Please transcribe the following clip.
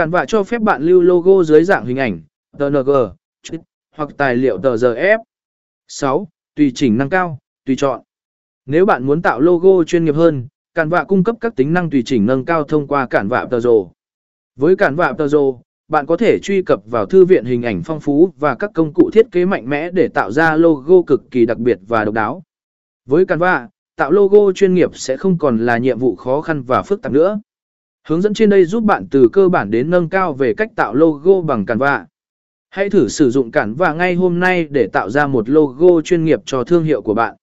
Cản vạ cho phép bạn lưu logo dưới dạng hình ảnh, TNG, hoặc tài liệu TGF. 6. Tùy chỉnh năng cao, tùy chọn. Nếu bạn muốn tạo logo chuyên nghiệp hơn, Cản vạ cung cấp các tính năng tùy chỉnh nâng cao thông qua Cản vạ tờ. Với Cản vạ tờ bạn có thể truy cập vào thư viện hình ảnh phong phú và các công cụ thiết kế mạnh mẽ để tạo ra logo cực kỳ đặc biệt và độc đáo. Với Canva, tạo logo chuyên nghiệp sẽ không còn là nhiệm vụ khó khăn và phức tạp nữa. Hướng dẫn trên đây giúp bạn từ cơ bản đến nâng cao về cách tạo logo bằng Canva. Hãy thử sử dụng Canva ngay hôm nay để tạo ra một logo chuyên nghiệp cho thương hiệu của bạn.